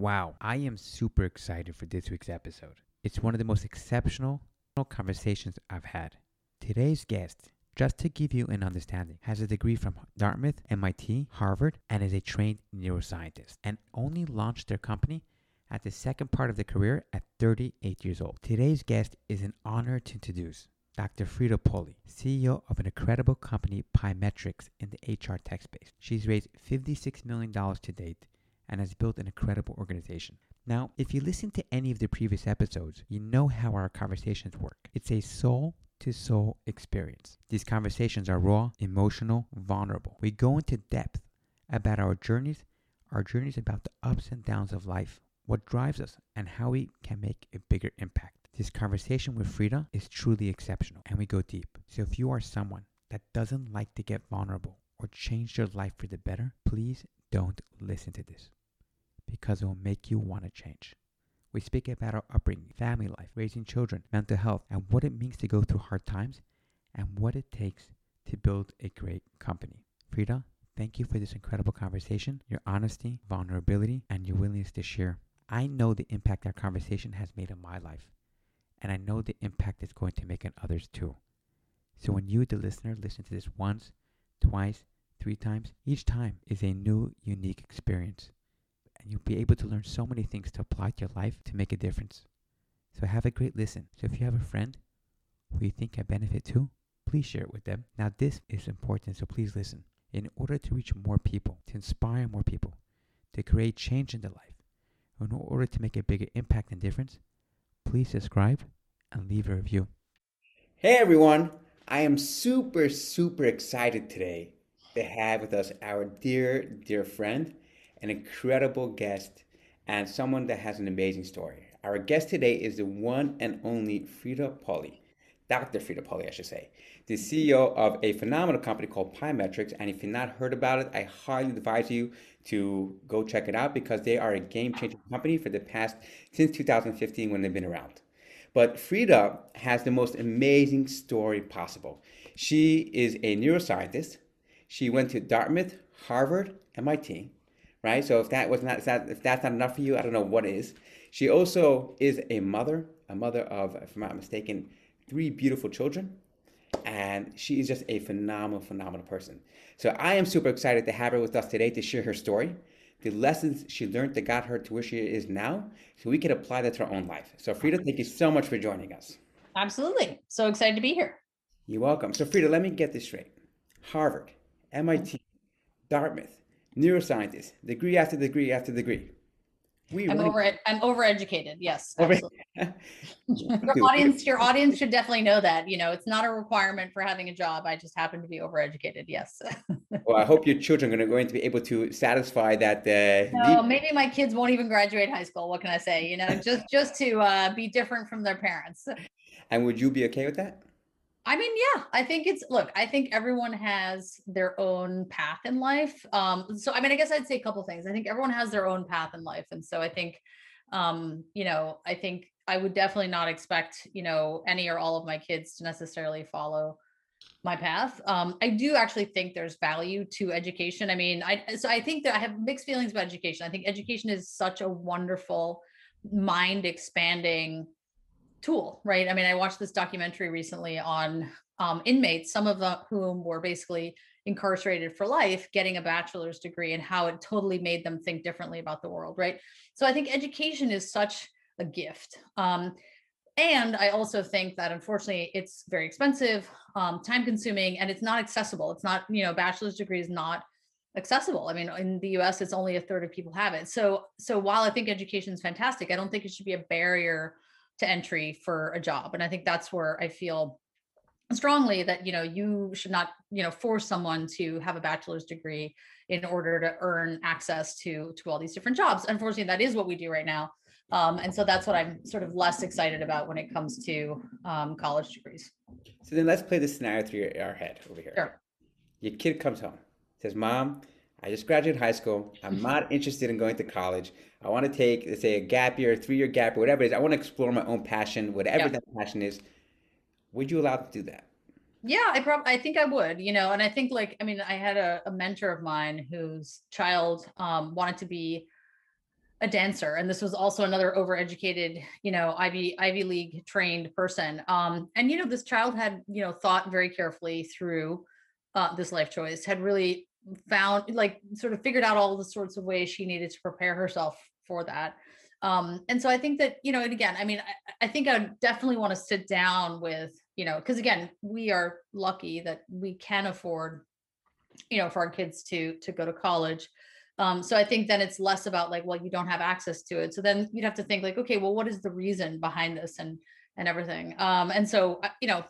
Wow, I am super excited for this week's episode. It's one of the most exceptional conversations I've had. Today's guest, just to give you an understanding, has a degree from Dartmouth, MIT, Harvard, and is a trained neuroscientist, and only launched their company at the second part of their career at 38 years old. Today's guest is an honor to introduce Dr. Frida Polli, CEO of an incredible company, Pymetrics, in the HR tech space. She's raised $56 million to date and has built an incredible organization. Now, if you listen to any of the previous episodes, you know how our conversations work. It's a soul to soul experience. These conversations are raw, emotional, vulnerable. We go into depth about our journeys, our journeys about the ups and downs of life, what drives us, and how we can make a bigger impact. This conversation with Frida is truly exceptional, and we go deep. So if you are someone that doesn't like to get vulnerable or change your life for the better, please don't listen to this because it will make you want to change. We speak about our upbringing, family life, raising children, mental health, and what it means to go through hard times and what it takes to build a great company. Frida, thank you for this incredible conversation, your honesty, vulnerability, and your willingness to share. I know the impact our conversation has made on my life, and I know the impact it's going to make on others too. So when you, the listener, listen to this once, twice, three times, each time is a new, unique experience and you'll be able to learn so many things to apply to your life to make a difference. So have a great listen. So if you have a friend who you think can benefit too, please share it with them. Now this is important, so please listen. In order to reach more people, to inspire more people, to create change in their life, in order to make a bigger impact and difference, please subscribe and leave a review. Hey everyone, I am super, super excited today to have with us our dear, dear friend, an incredible guest, and someone that has an amazing story. Our guest today is the one and only Frida Polli, Dr. Frida Polli, I should say, the CEO of a phenomenal company called Pymetrics. And if you've not heard about it, I highly advise you to go check it out because they are a game changing company for the past since 2015 when they've been around. But Frida has the most amazing story possible. She is a neuroscientist. She went to Dartmouth, Harvard, MIT right? So if that was not, if, that, if that's not enough for you, I don't know what is. She also is a mother, a mother of, if I'm not mistaken, three beautiful children. And she is just a phenomenal, phenomenal person. So I am super excited to have her with us today to share her story, the lessons she learned that got her to where she is now, so we can apply that to our own life. So Frida, thank you so much for joining us. Absolutely. So excited to be here. You're welcome. So Frida, let me get this straight. Harvard, MIT, Dartmouth, neuroscientist, degree after degree after degree. We I'm really... over I'm overeducated. Yes. your audience, your audience should definitely know that. You know, it's not a requirement for having a job. I just happen to be overeducated. Yes. well, I hope your children are going to be able to satisfy that. Uh, no, maybe my kids won't even graduate high school. What can I say? You know, just just to uh, be different from their parents. And would you be okay with that? I mean, yeah, I think it's look, I think everyone has their own path in life. Um, so I mean, I guess I'd say a couple things. I think everyone has their own path in life. And so I think um, you know, I think I would definitely not expect, you know, any or all of my kids to necessarily follow my path. Um, I do actually think there's value to education. I mean, I so I think that I have mixed feelings about education. I think education is such a wonderful mind expanding tool, right? I mean, I watched this documentary recently on um, inmates, some of whom were basically incarcerated for life, getting a bachelor's degree and how it totally made them think differently about the world, right? So I think education is such a gift. Um, and I also think that unfortunately it's very expensive, um, time consuming, and it's not accessible. It's not, you know, bachelor's degree is not accessible. I mean, in the US, it's only a third of people have it. So, so while I think education is fantastic, I don't think it should be a barrier to entry for a job. And I think that's where I feel strongly that you know you should not you know force someone to have a bachelor's degree in order to earn access to to all these different jobs unfortunately that is what we do right now um, and so that's what i'm sort of less excited about when it comes to um, college degrees so then let's play this scenario through our head over here sure. your kid comes home says mom i just graduated high school i'm not interested in going to college I want to take, let's say, a gap year, three year gap, or whatever it is. I want to explore my own passion, whatever yeah. that passion is. Would you allow to do that? Yeah, I probably, I think I would, you know, and I think like, I mean, I had a, a mentor of mine whose child um, wanted to be a dancer and this was also another overeducated you know ivy ivy league trained person um and you know this child had you know thought very carefully through uh, this life choice had really found like sort of figured out all the sorts of ways she needed to prepare herself for that um and so i think that you know and again i mean i, I think i definitely want to sit down with you know because again we are lucky that we can afford you know for our kids to to go to college um, so I think then it's less about like, well, you don't have access to it. So then you'd have to think like, okay, well, what is the reason behind this and and everything? Um, and so you know,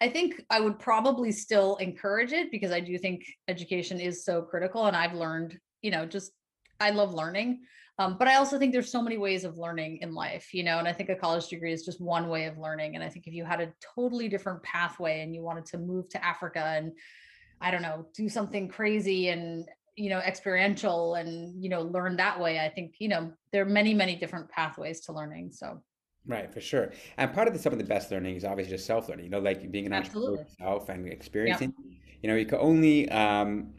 I think I would probably still encourage it because I do think education is so critical, and I've learned, you know, just I love learning. Um, but I also think there's so many ways of learning in life, you know, and I think a college degree is just one way of learning. And I think if you had a totally different pathway and you wanted to move to Africa and I don't know, do something crazy and you know experiential and you know learn that way i think you know there are many many different pathways to learning so right for sure and part of the, some of the best learning is obviously just self-learning you know like being an Absolutely. entrepreneur yourself and experiencing you know you can only um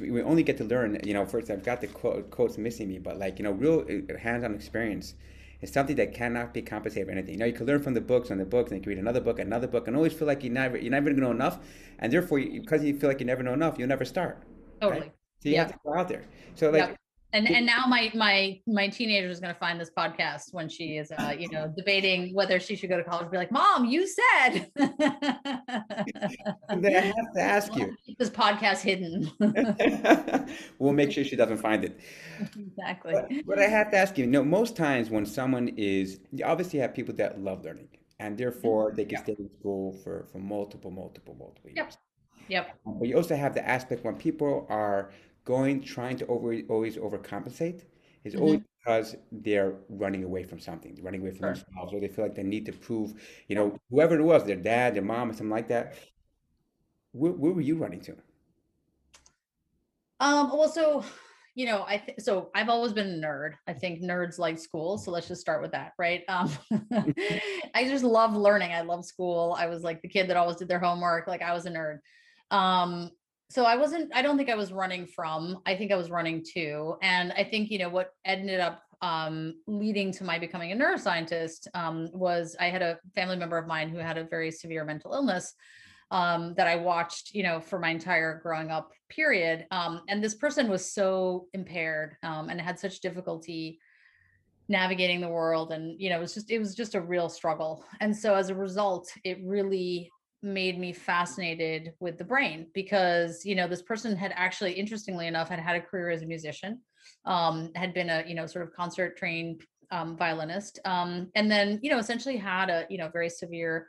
we only get to learn you know first i've got the quote, quotes missing me but like you know real uh, hands-on experience is something that cannot be compensated for anything. You know, you can learn from the books and the books, and you can read another book, another book, and always feel like you never, you're never going to know enough, and therefore, because you feel like you never know enough, you'll never start. Totally. Right? So you yep. have to go out there. So like. Yep. And, and now my my my teenager is going to find this podcast when she is uh, you know debating whether she should go to college. Be like, Mom, you said. I have to ask you. Keep this podcast hidden. we'll make sure she doesn't find it. Exactly. But, but, I have to ask you. you know, most times when someone is, you obviously have people that love learning, and therefore they can stay in school for for multiple, multiple, multiple years. Yep. Yep. But you also have the aspect when people are going trying to over, always overcompensate is mm-hmm. always because they're running away from something, they're running away from sure. themselves, or they feel like they need to prove, you know, whoever it was, their dad, their mom, or something like that. Where, where were you running to? Um, well, so you know, I think so. I've always been a nerd. I think nerds like school, so let's just start with that, right? Um, I just love learning. I love school. I was like the kid that always did their homework. Like I was a nerd. Um, so I wasn't, I don't think I was running from, I think I was running to. And I think, you know, what ended up um, leading to my becoming a neuroscientist um, was I had a family member of mine who had a very severe mental illness um, that I watched, you know, for my entire growing up period. Um, and this person was so impaired um, and had such difficulty navigating the world and you know it was just it was just a real struggle and so as a result it really made me fascinated with the brain because you know this person had actually interestingly enough had had a career as a musician um, had been a you know sort of concert trained um, violinist um, and then you know essentially had a you know very severe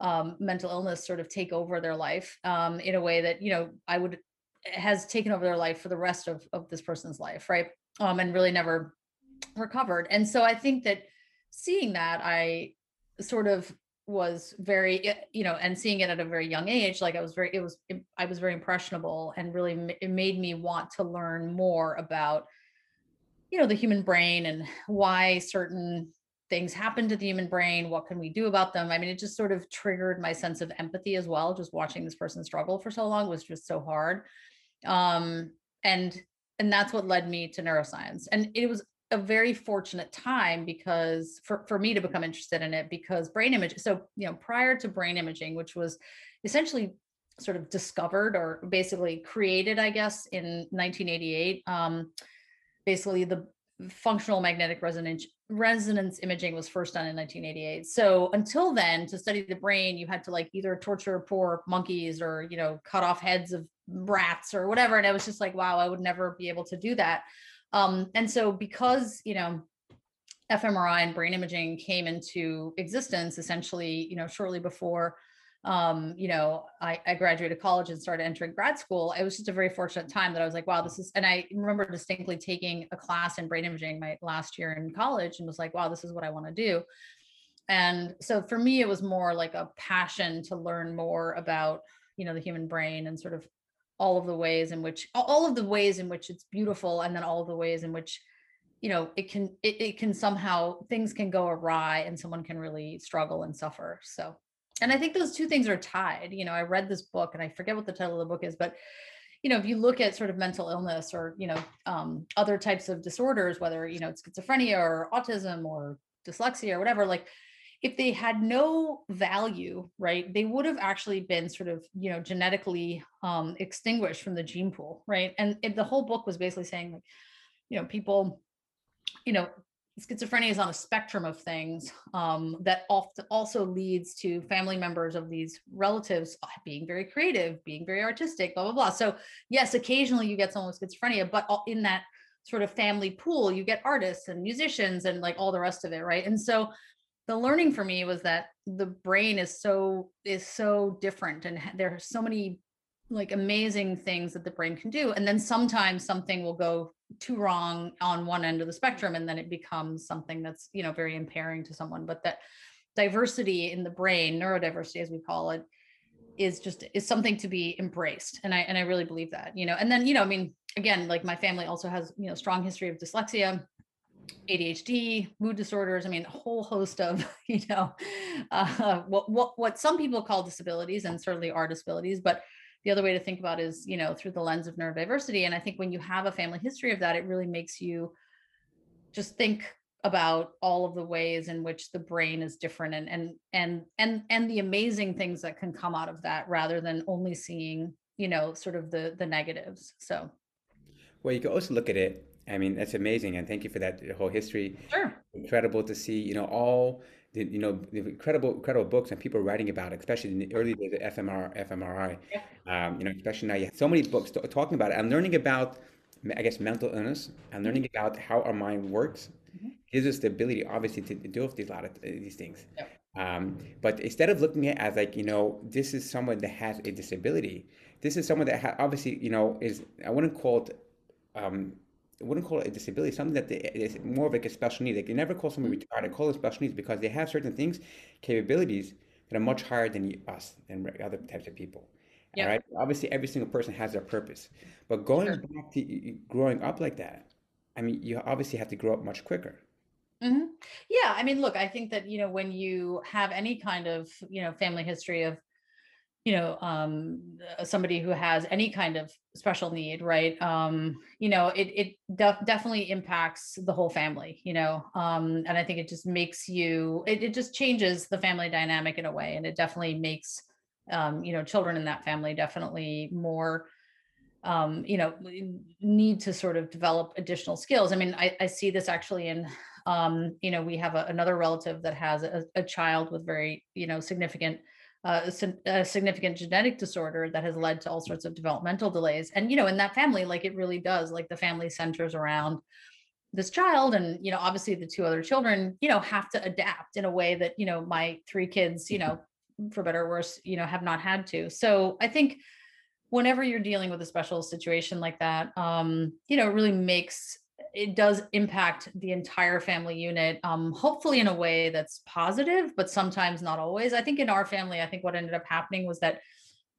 um, mental illness sort of take over their life um, in a way that you know i would has taken over their life for the rest of, of this person's life right? Um, and really never recovered. And so i think that seeing that i sort of was very eh, you know and seeing it at a very young age like i was very it was i was very impressionable and really it made me want to learn more about you know the human brain and why certain things happen to the human brain what can we do about them? I mean it just sort of triggered my sense of empathy as well just watching this person struggle for so long was just so hard. Um and and that's what led me to neuroscience. And it was a very fortunate time because for, for me to become interested in it because brain image so you know prior to brain imaging which was essentially sort of discovered or basically created i guess in 1988 um, basically the functional magnetic resonance resonance imaging was first done in 1988 so until then to study the brain you had to like either torture poor monkeys or you know cut off heads of rats or whatever and i was just like wow i would never be able to do that um, and so because, you know, fMRI and brain imaging came into existence essentially, you know, shortly before um, you know, I, I, graduated college and started entering grad school. It was just a very fortunate time that I was like, wow, this is, and I remember distinctly taking a class in brain imaging my last year in college and was like, wow, this is what I want to do. And so for me, it was more like a passion to learn more about, you know, the human brain and sort of all of the ways in which all of the ways in which it's beautiful and then all of the ways in which you know it can it, it can somehow things can go awry and someone can really struggle and suffer so. And i think those two things are tied you know i read this book and i forget what the title of the book is but you know, if you look at sort of mental illness or, you know, um, other types of disorders, whether, you know, it's schizophrenia or autism or dyslexia or whatever, like if they had no value, right, they would have actually been sort of, you know, genetically um, extinguished from the gene pool, right? And it, the whole book was basically saying, like, you know, people, you know, schizophrenia is on a spectrum of things um, that often also leads to family members of these relatives being very creative, being very artistic, blah, blah, blah. So, yes, occasionally you get someone with schizophrenia, but in that sort of family pool, you get artists and musicians and like all the rest of it, right? And so, the learning for me was that the brain is so is so different and there are so many like amazing things that the brain can do and then sometimes something will go too wrong on one end of the spectrum and then it becomes something that's you know very impairing to someone but that diversity in the brain neurodiversity as we call it is just is something to be embraced and i and i really believe that you know and then you know i mean again like my family also has you know strong history of dyslexia ADHD, mood disorders. I mean, a whole host of, you know, uh, what, what, what some people call disabilities and certainly are disabilities, but the other way to think about is you know through the lens of neurodiversity and i think when you have a family history of that it really makes you just think about all of the ways in which the brain is different and and and and and the amazing things that can come out of that rather than only seeing you know sort of the the negatives so well you can also look at it i mean that's amazing and thank you for that whole history sure incredible to see you know all the, you know the incredible incredible books and people writing about it, especially in the early days of FMR fMRI. Yeah. Um, you know, especially now you have so many books t- talking about it. I'm learning about, I guess, mental illness. I'm learning mm-hmm. about how our mind works. Mm-hmm. Gives us the ability, obviously, to deal with these lot of uh, these things. Yeah. Um, but instead of looking at it as like you know, this is someone that has a disability. This is someone that ha- obviously you know is I wouldn't call it. Um, I wouldn't call it a disability, something that is more of like a special need. Like you never call someone mm-hmm. retarded, I call them special needs because they have certain things, capabilities that are much higher than us and other types of people. Yeah. Right. Obviously, every single person has their purpose, but going sure. back to growing up like that, I mean, you obviously have to grow up much quicker. Mm-hmm. Yeah, I mean, look, I think that you know when you have any kind of you know family history of you know um uh, somebody who has any kind of special need right? Um you know it it def- definitely impacts the whole family you know? Um and i think it just makes you it, it just changes the family dynamic in a way and it definitely makes um you know children in that family definitely more um you know need to sort of develop additional skills. I mean i, I see this actually in um you know we have a, another relative that has a, a child with very you know significant uh, a significant genetic disorder that has led to all sorts of developmental delays. And, you know, in that family, like it really does, like the family centers around this child and you know obviously the two other children you know have to adapt in a way that you know my three kids you know for better or worse you know have not had to so i think whenever you're dealing with a special situation like that um you know it really makes it does impact the entire family unit um, hopefully in a way that's positive but sometimes not always. I think in our family i think what ended up happening was that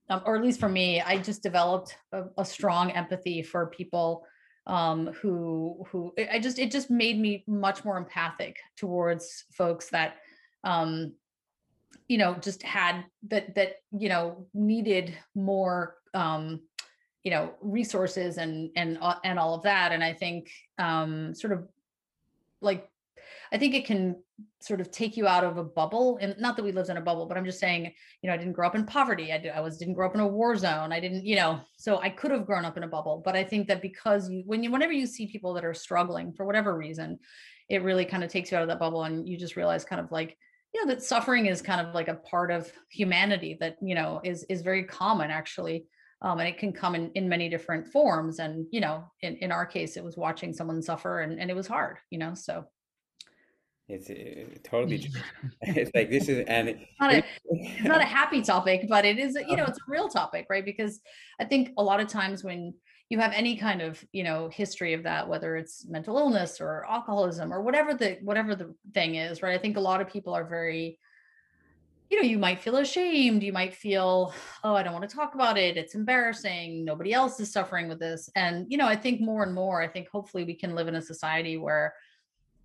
um, or at least for me i just developed a, a strong empathy for people um, who who i just it just made me much more empathic towards folks that um, you know just had that that you know needed more um you know resources and and uh, and all of that and i think um sort of like i think it can sort of take you out of a bubble and not that we lived in a bubble but i'm just saying you know i didn't grow up in poverty i, did, I was didn't grow up in a war zone i didn't you know so i could have grown up in a bubble but i think that because you when you whenever you see people that are struggling for whatever reason it really kind of takes you out of that bubble and you just realize kind of like you know that suffering is kind of like a part of humanity that you know is is very common actually um, and it can come in, in many different forms and you know in, in our case it was watching someone suffer and, and it was hard you know so. It's it, totally it's like this is and it's not, a, it's not a happy topic but it is you know it's a real topic right? Because i think a lot of times when you have any kind of you know history of that whether it's mental illness or alcoholism or whatever the whatever the thing is right? I think a lot of people are very you know, you might feel ashamed. You might feel, oh, I don't want to talk about it. It's embarrassing. Nobody else is suffering with this. And, you know, I think more and more, I think hopefully we can live in a society where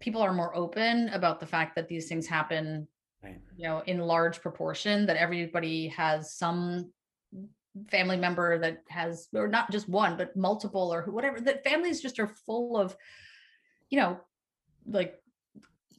people are more open about the fact that these things happen, right. you know, in large proportion, that everybody has some family member that has or not just one but multiple or whatever that families just are full of you know like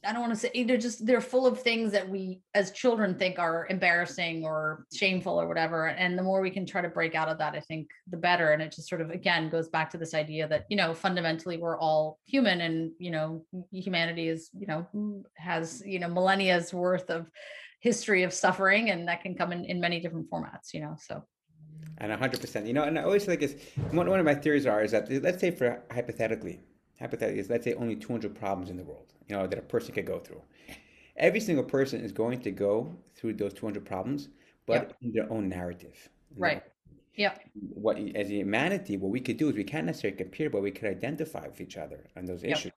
I don't want to say they're just they're full of things that we as children think are embarrassing or shameful or whatever. And the more we can try to break out of that, I think the better. And it just sort of again goes back to this idea that, you know, fundamentally we're all human and, you know, humanity is, you know, mm, has, you know, millennia's worth of history of suffering and that can come in, in many different formats, you know. So and 100% you know and i always think is one, one of my theories are is that let's say for hypothetically hypothetically is let's say only 200 problems in the world you know that a person could go through. Every single person is going to go through those 200 problems but yep. in their own narrative. Right. Yeah what as humanity what we could do is we can't necessarily compare but we could identify with each other on those yep. issues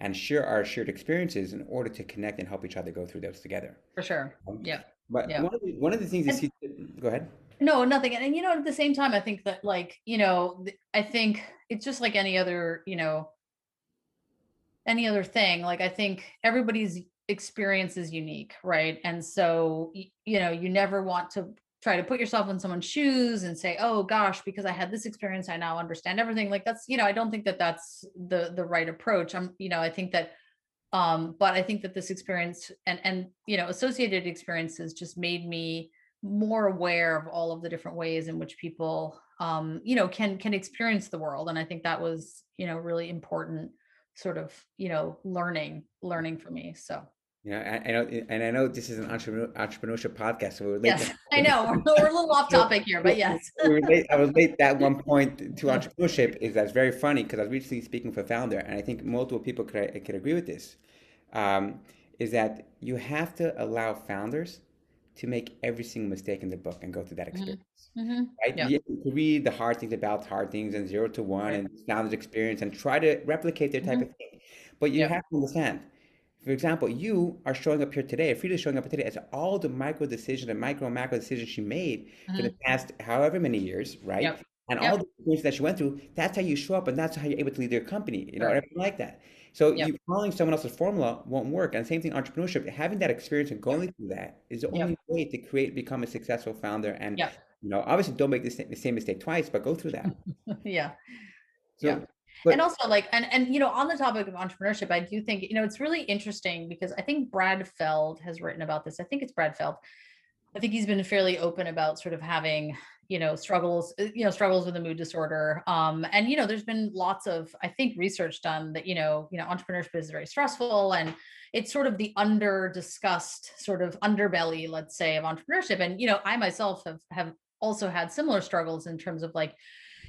and share our shared experiences in order to connect and help each other go through those together. For sure. Um, yeah but yeah. One, of the, one of the things and, see, go ahead. No nothing. And, and you know at the same time i think that like you know i think it's just like any other you know any other thing like i think everybody's experience is unique right? And so you know you never want to try to put yourself in someone's shoes and say oh gosh because i had this experience i now understand everything. Like that's you know i don't think that that's the the right approach. I'm you know i think that um but i think that this experience and and you know associated experiences just made me more aware of all of the different ways in which people um you know can can experience the world. And i think that was you know really important sort of you know learning learning for me so yeah, I, I know, and I know this is an entrepreneur, entrepreneurship podcast, so we're late. Yes, I know we're, we're, a little off topic here, but yes. we late, I was late at one point to entrepreneurship. Is that's very funny because I was recently speaking for a founder, and I think multiple people could could agree with this. Um, is that you have to allow founders to make every single mistake in the book and go through that mm-hmm. experience. Mm-hmm. Right? Yeah. You read the hard things about hard things and zero to one right. and founders experience and try to replicate their type mm-hmm. of thing. But you yeah. have to understand, for example, you are showing up here today, Frida showing up today as all the micro decisions and micro and macro decisions she made mm-hmm. for the past however many years, right? Yep. And yep. all the things that she went through, that's how you show up and that's how you're able to lead your company, you know, right. everything like that. So yep. you following someone else's formula won't work. And same thing, entrepreneurship, having that experience and going through that is the only way to create, become a successful founder. And you know, obviously don't make the same, the same mistake twice, but go through that. yeah. So, yeah. But, and also like and and you know on the topic of entrepreneurship i do think you know it's really interesting because i think brad feld has written about this i think it's brad feld i think he's been fairly open about sort of having you know struggles uh, you know struggles with a mood disorder um and you know there's been lots of i think research done that you know you know entrepreneurship is very stressful and it's sort of the under discussed sort of underbelly let's say of entrepreneurship and you know i myself have have also had similar struggles in terms of like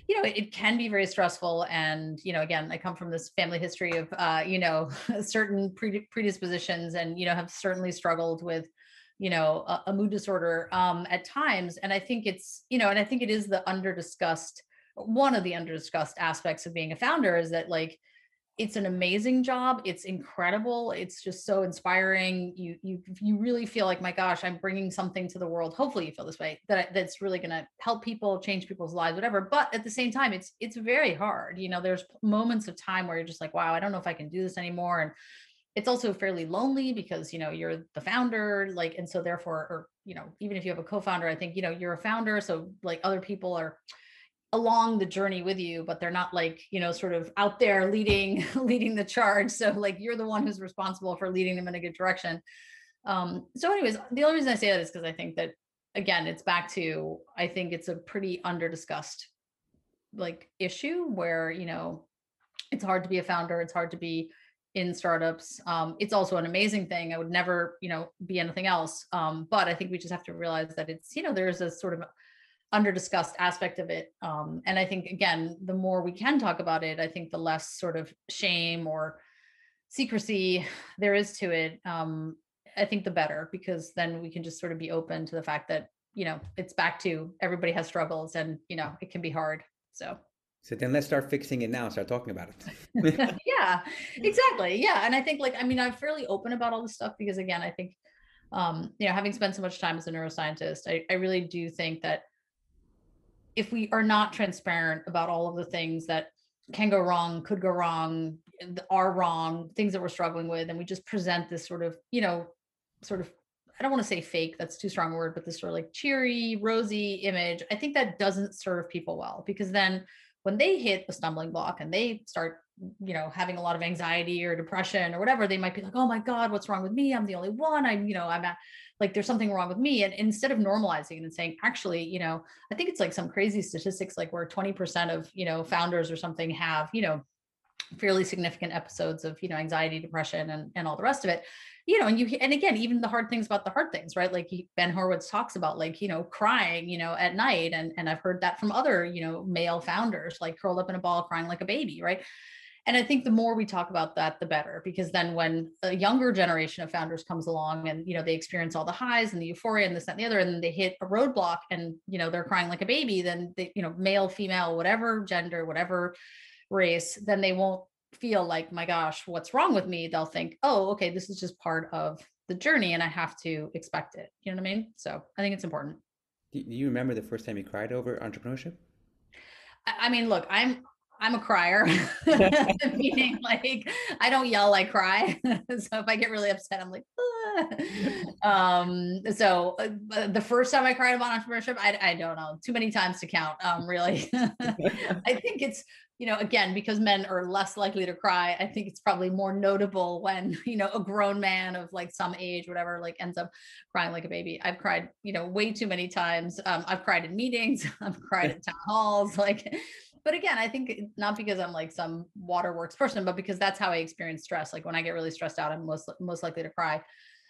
you know it, it can be very stressful and you know again i come from this family history of uh you know certain predispositions and you know have certainly struggled with you know a, a mood disorder um, at times and i think it's you know and i think it is the under discussed one of the under discussed aspects of being a founder is that like it's an amazing job it's incredible it's just so inspiring you you you really feel like my gosh i'm bringing something to the world hopefully you feel this way that that's really going to help people change people's lives whatever but at the same time it's it's very hard you know there's moments of time where you're just like wow i don't know if i can do this anymore and it's also fairly lonely because you know you're the founder like and so therefore or you know even if you have a co-founder i think you know you're a founder so like other people are along the journey with you but they're not like you know sort of out there leading leading the charge. So like you're the one who's responsible for leading them in a good direction. Um so anyways the only reason i say that is because i think that again it's back to i think it's a pretty under discussed like issue where you know it's hard to be a founder it's hard to be in startups. Um, it's also an amazing thing. I would never, you know, be anything else. Um, but I think we just have to realize that it's, you know, there's a sort of under discussed aspect of it. Um, and I think again, the more we can talk about it, I think the less sort of shame or secrecy there is to it. Um, I think the better because then we can just sort of be open to the fact that you know it's back to everybody has struggles and you know it can be hard. So so then let's start fixing it now. Start talking about it. yeah, exactly. Yeah. And I think like, I mean, I'm fairly open about all this stuff because again, I think, um, you know, having spent so much time as a neuroscientist, I, I really do think that if we are not transparent about all of the things that can go wrong, could go wrong, are wrong, things that we're struggling with, and we just present this sort of, you know, sort of I don't want to say fake, that's too strong a word, but this sort of like cheery, rosy image, I think that doesn't serve people well because then when they hit a stumbling block and they start you know having a lot of anxiety or depression or whatever they might be like oh my god what's wrong with me? I'm the only one. I'm you know i'm at, like there's something wrong with me. And instead of normalizing it and saying actually you know i think it's like some crazy statistics like where 20% of you know founders or something have you know fairly significant episodes of you know anxiety depression and, and all the rest of it. You know and you and again even the hard things about the hard things right? Like ben horowitz talks about like you know crying you know at night. And and i've heard that from other you know male founders like curled up in a ball crying like a baby right and i think the more we talk about that the better because then when a younger generation of founders comes along and you know they experience all the highs and the euphoria and this that and the other and then they hit a roadblock and you know they're crying like a baby then they you know male female whatever gender whatever race then they won't feel like my gosh what's wrong with me? They'll think oh okay this is just part of the journey and i have to expect it. You know what i mean? So i think it's important. Do you remember the first time you cried over entrepreneurship? I mean, look, I'm I'm a crier, meaning like I don't yell, I cry. so if I get really upset, I'm like, ah. um, so uh, the first time I cried about entrepreneurship, I, I don't know, too many times to count. Um, really, I think it's you know again because men are less likely to cry. I think it's probably more notable when you know a grown man of like some age, whatever, like ends up crying like a baby. I've cried, you know, way too many times. Um, I've cried in meetings. I've cried at town halls, like but again, I think not because I'm like some waterworks person, but because that's how I experience stress. Like when I get really stressed out, I'm most most likely to cry.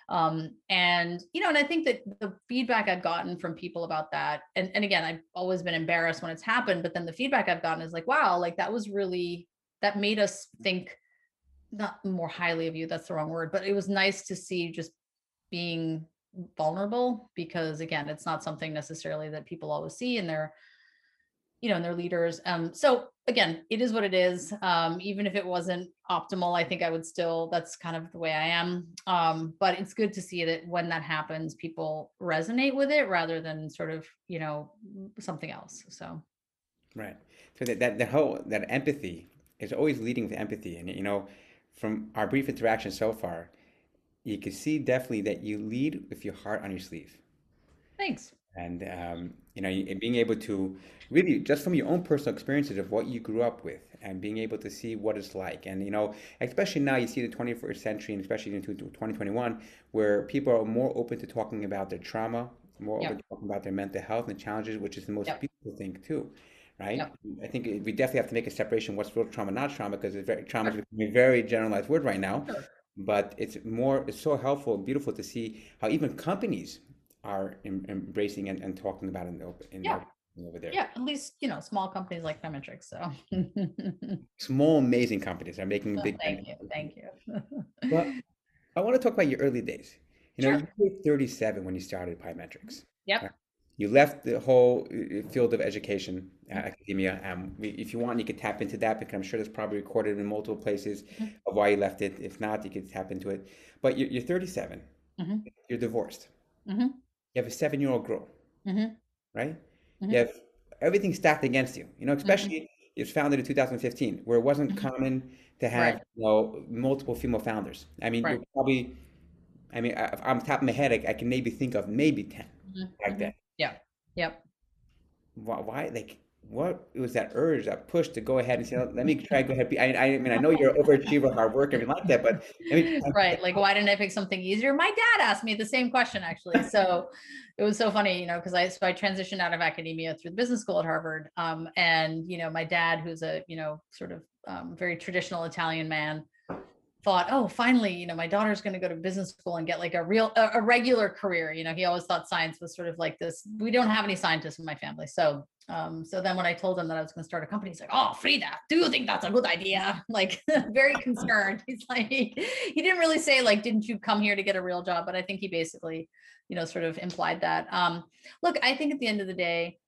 Um, and you know, and I think that the feedback I've gotten from people about that, and, and again, I've always been embarrassed when it's happened, but then the feedback I've gotten is like, wow, like that was really that made us think not more highly of you, that's the wrong word, but it was nice to see just being vulnerable because again, it's not something necessarily that people always see in their you know, and their leaders. Um, so again, it is what it is. Um, even if it wasn't optimal, I think I would still, that's kind of the way I am. Um, but it's good to see that when that happens, people resonate with it rather than sort of, you know, something else. So. Right. So that, that, the whole, that empathy is always leading with empathy. And, you know, from our brief interaction so far, you can see definitely that you lead with your heart on your sleeve. Thanks and um, you know being able to really just from your own personal experiences of what you grew up with and being able to see what it's like and you know especially now you see the 21st century and especially into 2021 where people are more open to talking about their trauma more yep. open to talking about their mental health and challenges which is the most yep. beautiful thing too right yep. i think we definitely have to make a separation what's real trauma not trauma because it's very trauma is a very generalized word right now sure. but it's more it's so helpful and beautiful to see how even companies are em- embracing and, and talking about in the open in yeah. over there. Yeah, at least you know small companies like Pymetrics. So small, amazing companies are making big. Thank you, thank you. well, I want to talk about your early days. You know, sure. you were 37 when you started Pymetrics. Yep. You left the whole uh, field of education, uh, mm-hmm. academia. Um, if you want, you could tap into that because I'm sure there's probably recorded in multiple places mm-hmm. of why you left it. If not, you could tap into it. But you're, you're 37. Mm-hmm. You're divorced. Mm-hmm. You have a seven year old girl, mm-hmm. right? Mm-hmm. You have everything stacked against you. You know, mm-hmm. especially mm-hmm. it was founded in 2015, where it wasn't mm-hmm. common to have right. you know multiple female founders. I mean, right. probably. I mean, I'm top of my head, I, I, can maybe think of maybe 10 mm-hmm. back then. Yeah. Yep. Why, why? Like, what it was that urge, that push to go ahead and say, let me try go ahead. I, I mean, I know you're overachiever, hard work, everything like that, but I mean, right. Like, why didn't I pick something easier? My dad asked me the same question actually. So it was so funny, you know, because I, so I transitioned out of academia through the business school at Harvard. Um, and, you know, my dad, who's a, you know, sort of um, very traditional Italian man, thought, oh, finally, you know, my daughter's going to go to business school and get like a real, a, a, regular career. You know, he always thought science was sort of like this. We don't have any scientists in my family. So, um, so then when I told him that I was going to start a company, he's like, oh, Frida, do you think that's a good idea? Like very concerned. He's like, he didn't really say like, didn't you come here to get a real job? But I think he basically, you know, sort of implied that. Um, look, I think at the end of the day,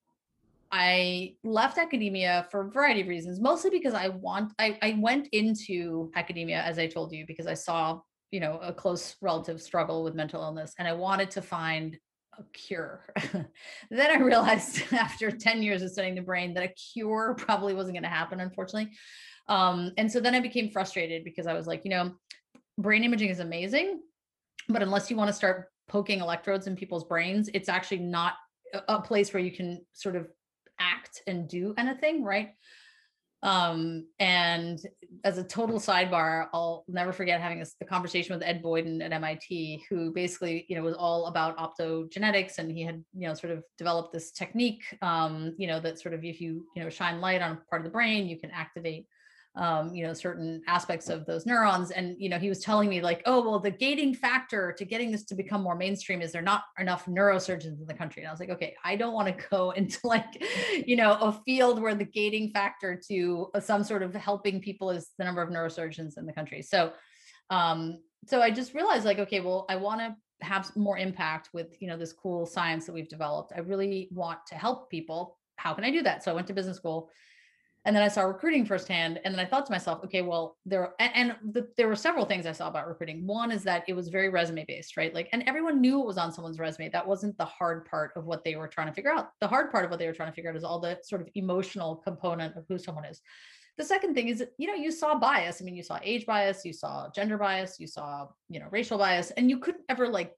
I left academia for a variety of reasons, mostly because I want I, I went into academia, as I told you, because I saw, you know, a close relative struggle with mental illness and I wanted to find a cure. then I realized after 10 years of studying the brain that a cure probably wasn't going to happen, unfortunately. Um, and so then I became frustrated because I was like, you know, brain imaging is amazing, but unless you want to start poking electrodes in people's brains, it's actually not a place where you can sort of act and do anything, right? Um, and as a total sidebar, I'll never forget having a, a, conversation with Ed Boyden at MIT, who basically, you know, was all about optogenetics, and he had, you know, sort of developed this technique, um, you know, that sort of if you, you know, shine light on a part of the brain, you can activate um, you know, certain aspects of those neurons. And, you know, he was telling me like, oh, well, the gating factor to getting this to become more mainstream is there not enough neurosurgeons in the country. And I was like, okay, I don't want to go into like, you know, a field where the gating factor to some sort of helping people is the number of neurosurgeons in the country. So, um, so I just realized like, okay, well, I want to have more impact with, you know, this cool science that we've developed. I really want to help people. How can I do that? So I went to business school and then I saw recruiting firsthand. And then I thought to myself, okay, well, there and, the, there were several things I saw about recruiting. One is that it was very resume based, right? Like, and everyone knew it was on someone's resume. That wasn't the hard part of what they were trying to figure out. The hard part of what they were trying to figure out is all the sort of emotional component of who someone is. The second thing is, you know, you saw bias. I mean, you saw age bias, you saw gender bias, you saw, you know, racial bias, and you couldn't ever like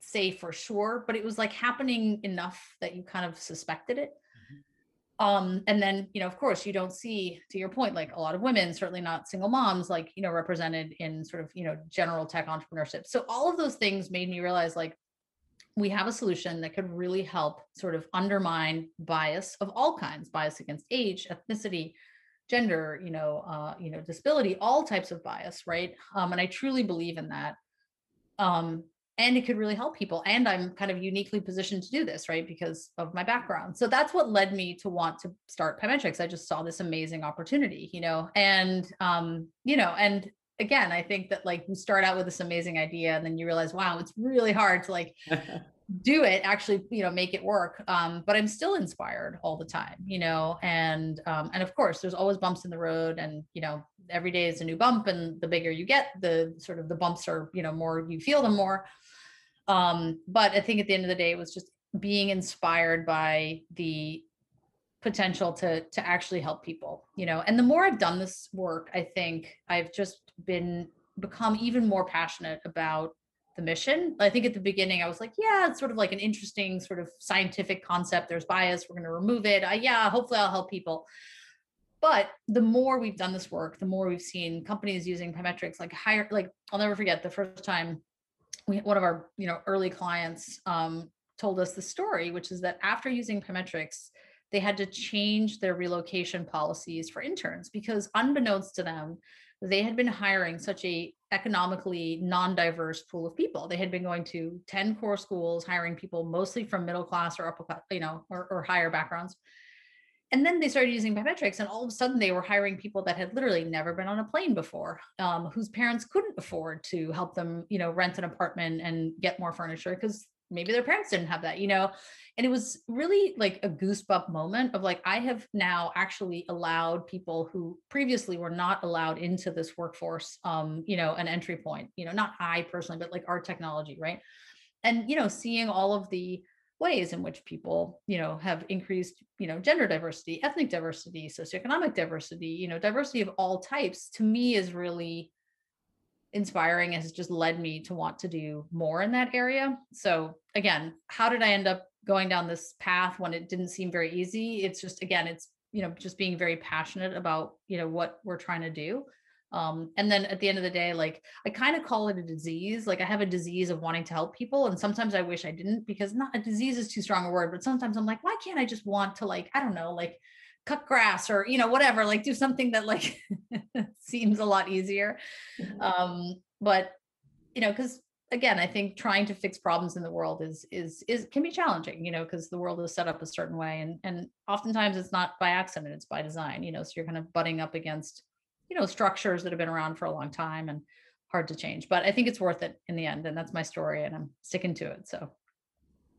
say for sure, but it was like happening enough that you kind of suspected it um and then you know of course you don't see to your point like a lot of women certainly not single moms like you know represented in sort of you know general tech entrepreneurship. So all of those things made me realize like we have a solution that could really help sort of undermine bias of all kinds bias against age ethnicity gender you know uh you know disability all types of bias right? Um and i truly believe in that. Um and it could really help people. And i'm kind of uniquely positioned to do this right because of my background. So that's what led me to want to start pymetrics i just saw this amazing opportunity you know and um you know and again i think that like you start out with this amazing idea and then you realize wow it's really hard to like do it actually you know make it work. Um but i'm still inspired all the time you know and um and of course there's always bumps in the road and you know every day is a new bump and the bigger you get the sort of the bumps are you know more you feel them more um, but I think at the end of the day, it was just being inspired by the potential to to actually help people, you know. And the more I've done this work, I think I've just been become even more passionate about the mission. I think at the beginning I was like, yeah, it's sort of like an interesting sort of scientific concept. There's bias. We're going to remove it. Uh, yeah, hopefully I'll help people. But the more we've done this work, the more we've seen companies using Pymetrics, like higher, like I'll never forget the first time we, one of our you know early clients um, told us the story, which is that after using Pymetrics, they had to change their relocation policies for interns because unbeknownst to them, they had been hiring such a economically non-diverse pool of people. They had been going to 10 core schools, hiring people mostly from middle class or upper, you know, or, or higher backgrounds. And then they started using Pymetrics, and all of a sudden they were hiring people that had literally never been on a plane before, um, whose parents couldn't afford to help them, you know, rent an apartment and get more furniture because maybe their parents didn't have that, you know. And it was really like a goosebump moment of like, I have now actually allowed people who previously were not allowed into this workforce, um, you know, an entry point, you know, not I personally, but like our technology, right? And, you know, seeing all of the ways in which people you know have increased you know gender diversity ethnic diversity socioeconomic diversity you know diversity of all types to me is really inspiring and has just led me to want to do more in that area. So again how did i end up going down this path when it didn't seem very easy? It's just again it's you know just being very passionate about you know what we're trying to do um and then at the end of the day like i kind of call it a disease like i have a disease of wanting to help people and sometimes i wish i didn't because not a disease is too strong a word but sometimes i'm like why can't i just want to like i don't know like cut grass or you know whatever like do something that like seems a lot easier mm-hmm. um but you know because again i think trying to fix problems in the world is is is can be challenging you know because the world is set up a certain way and and oftentimes it's not by accident it's by design you know so you're kind of butting up against you know structures that have been around for a long time and hard to change but i think it's worth it in the end and that's my story and i'm sticking to it so.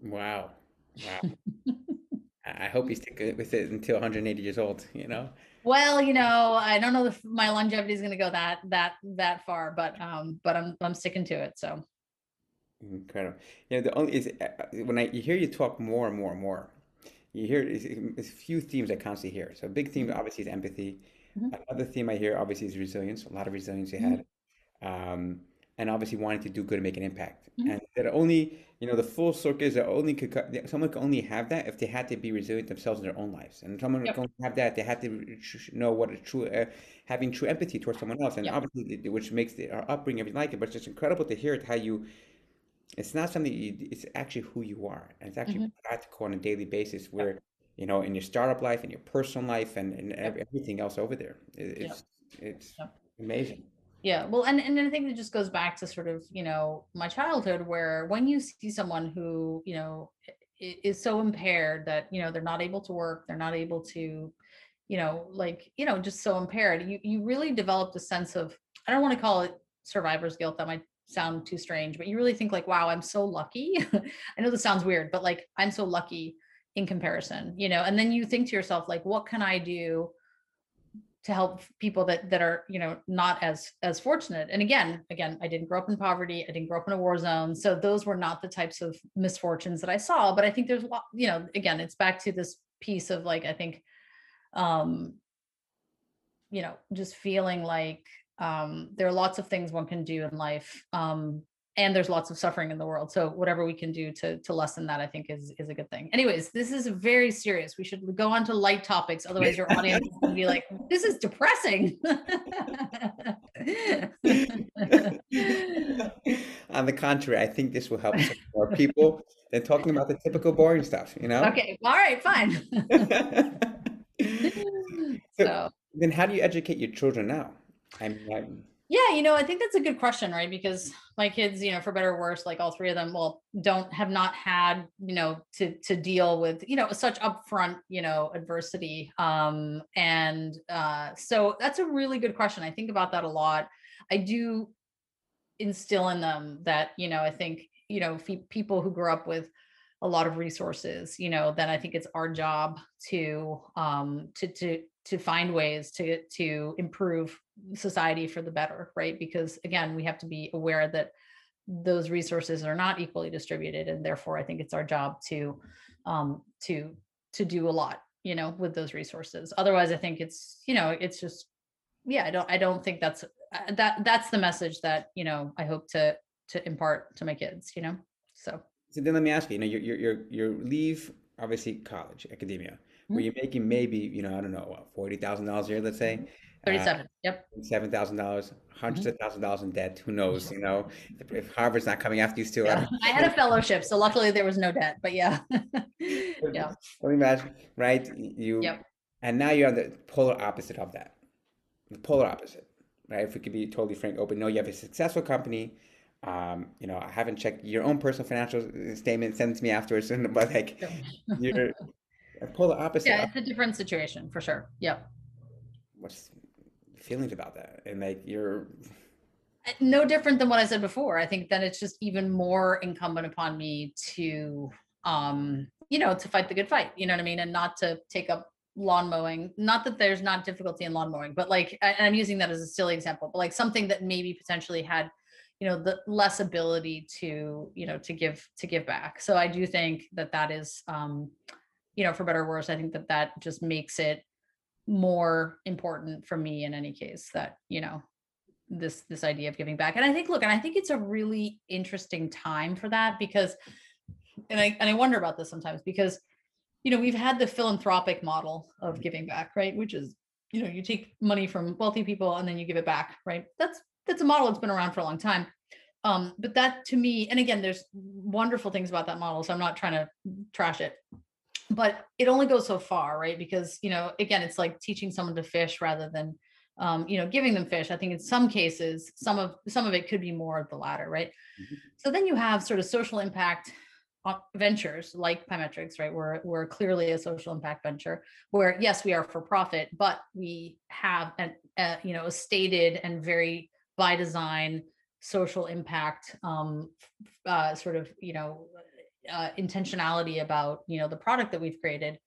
Wow. Wow. I hope you stick with it until 180 years old you know? Well you know i don't know if my longevity is going to go that that that far but um but i'm i'm sticking to it so. Incredible. You know the only is uh, uh, when i you hear you talk more and more and more you hear it's a few themes i constantly hear. So a big theme mm-hmm. obviously is empathy Mm-hmm. Another theme I hear obviously is resilience. A lot of resilience you mm-hmm. had, um, and obviously wanting to do good and make an impact. Mm-hmm. And that only you know the full circle is that only could someone can only have that if they had to be resilient themselves in their own lives, and someone Yep. can only have that they had to know what sh- know what is true, uh, having true empathy towards someone else, and Yep. obviously which makes the, our upbringing everything like it. But it's just incredible to hear it how you. It's not something you, it's actually who you are, and it's actually Mhm. practical on a daily basis. Where you know in your startup life, in your personal life, and, and Yep. everything else over there, it, Yep. it's it's Yep. amazing. Yeah, well, and and I think it just goes back to sort of you know my childhood, where when you see someone who you know is so impaired that you know they're not able to work, they're not able to, you know, like you know just so impaired, you you really develop a sense of I don't want to call it survivor's guilt. That might sound too strange, but you really think like, wow, I'm so lucky. I know this sounds weird, but like I'm so lucky in comparison, you know. And then you think to yourself like, what can I do? to help people that that are you know not as as fortunate and again again i didn't grow up in poverty i didn't grow up in a war zone so those were not the types of misfortunes that i saw but i think there's a lot you know again it's back to this piece of like i think um you know just feeling like um there are lots of things one can do in life um and there's lots of suffering in the world. So whatever we can do to to lessen that i think is is a good thing. Anyways this is very serious. We should go on to light topics. Otherwise your audience is going to be like this is depressing. On the contrary, I think this will help more people than talking about the typical boring stuff, you know? okay all right fine. So so then how do you educate your children now? I mean, I'm- Yeah, you know, I think that's a good question, right? Because my kids, you know, for better or worse, like all three of them, well, don't have not had, you know, to to deal with, you know, such upfront, you know, adversity. Um, and uh, so that's a really good question. I think about that a lot. I do instill in them that, you know, I think, you know, people who grew up with a lot of resources, you know, then I think it's our job to um to to to find ways to to improve society for the better, right? Because again, we have to be aware that those resources are not equally distributed, and therefore, I think it's our job to um, to to do a lot, you know, with those resources. Otherwise, I think it's you know, it's just yeah, I don't I don't think that's uh, that that's the message that you know I hope to to impart to my kids, you know. So so then let me ask you, you know, your your your leave obviously college, academia, where Mhm. you're making maybe, you know, I don't know, what, forty thousand dollars a year, let's say. Uh, 37. Yep. seven thousand dollars, hundreds of thousand dollars in debt. Who knows? You know, if, Harvard's not coming after you still, I Yeah. don't- I had a fellowship, so luckily there was no debt. But yeah, yeah, Let me imagine, right? You Yep. and now you're on the polar opposite of that. The polar opposite, right? If we could be totally frank, open. No, you have a successful company. Um, you know, I haven't checked your own personal financial uh, statement. Send it to me afterwards. But like, you're a the opposite. yeah. It's a different situation for sure. Yep. What's feelings about that? And like, you're Uh, no different than what I said before. I think that it's just even more incumbent upon me to, um, you know, to fight the good fight. You know what I mean, and not to take up lawn mowing. Not that there's not difficulty in lawn mowing, but like, and I'm using that as a silly example, but like something that maybe potentially had, you know, the less ability to, you know, to give to give back. So I do think that that is, um, you know, for better or worse, I think that that just makes it more important for me in any case that you know this this idea of giving back. And i think look and i think it's a really interesting time for that because and i and i wonder about this sometimes because you know we've had the philanthropic model of giving back right? Which is you know you take money from wealthy people and then you give it back right? That's that's a model that's been around for a long time. Um but that to me and again there's wonderful things about that model so i'm not trying to trash it but it only goes so far right because you know again it's like teaching someone to fish rather than um, you know giving them fish i think in some cases some of some of it could be more of the latter right Mhm. so then you have sort of social impact uh, ventures like Pymetrics, right? We're we're clearly a social impact venture where yes, we are for profit, but we have an a, you know a stated and very by design social impact um, uh, sort of you know uh, intentionality about you know the product that we've created.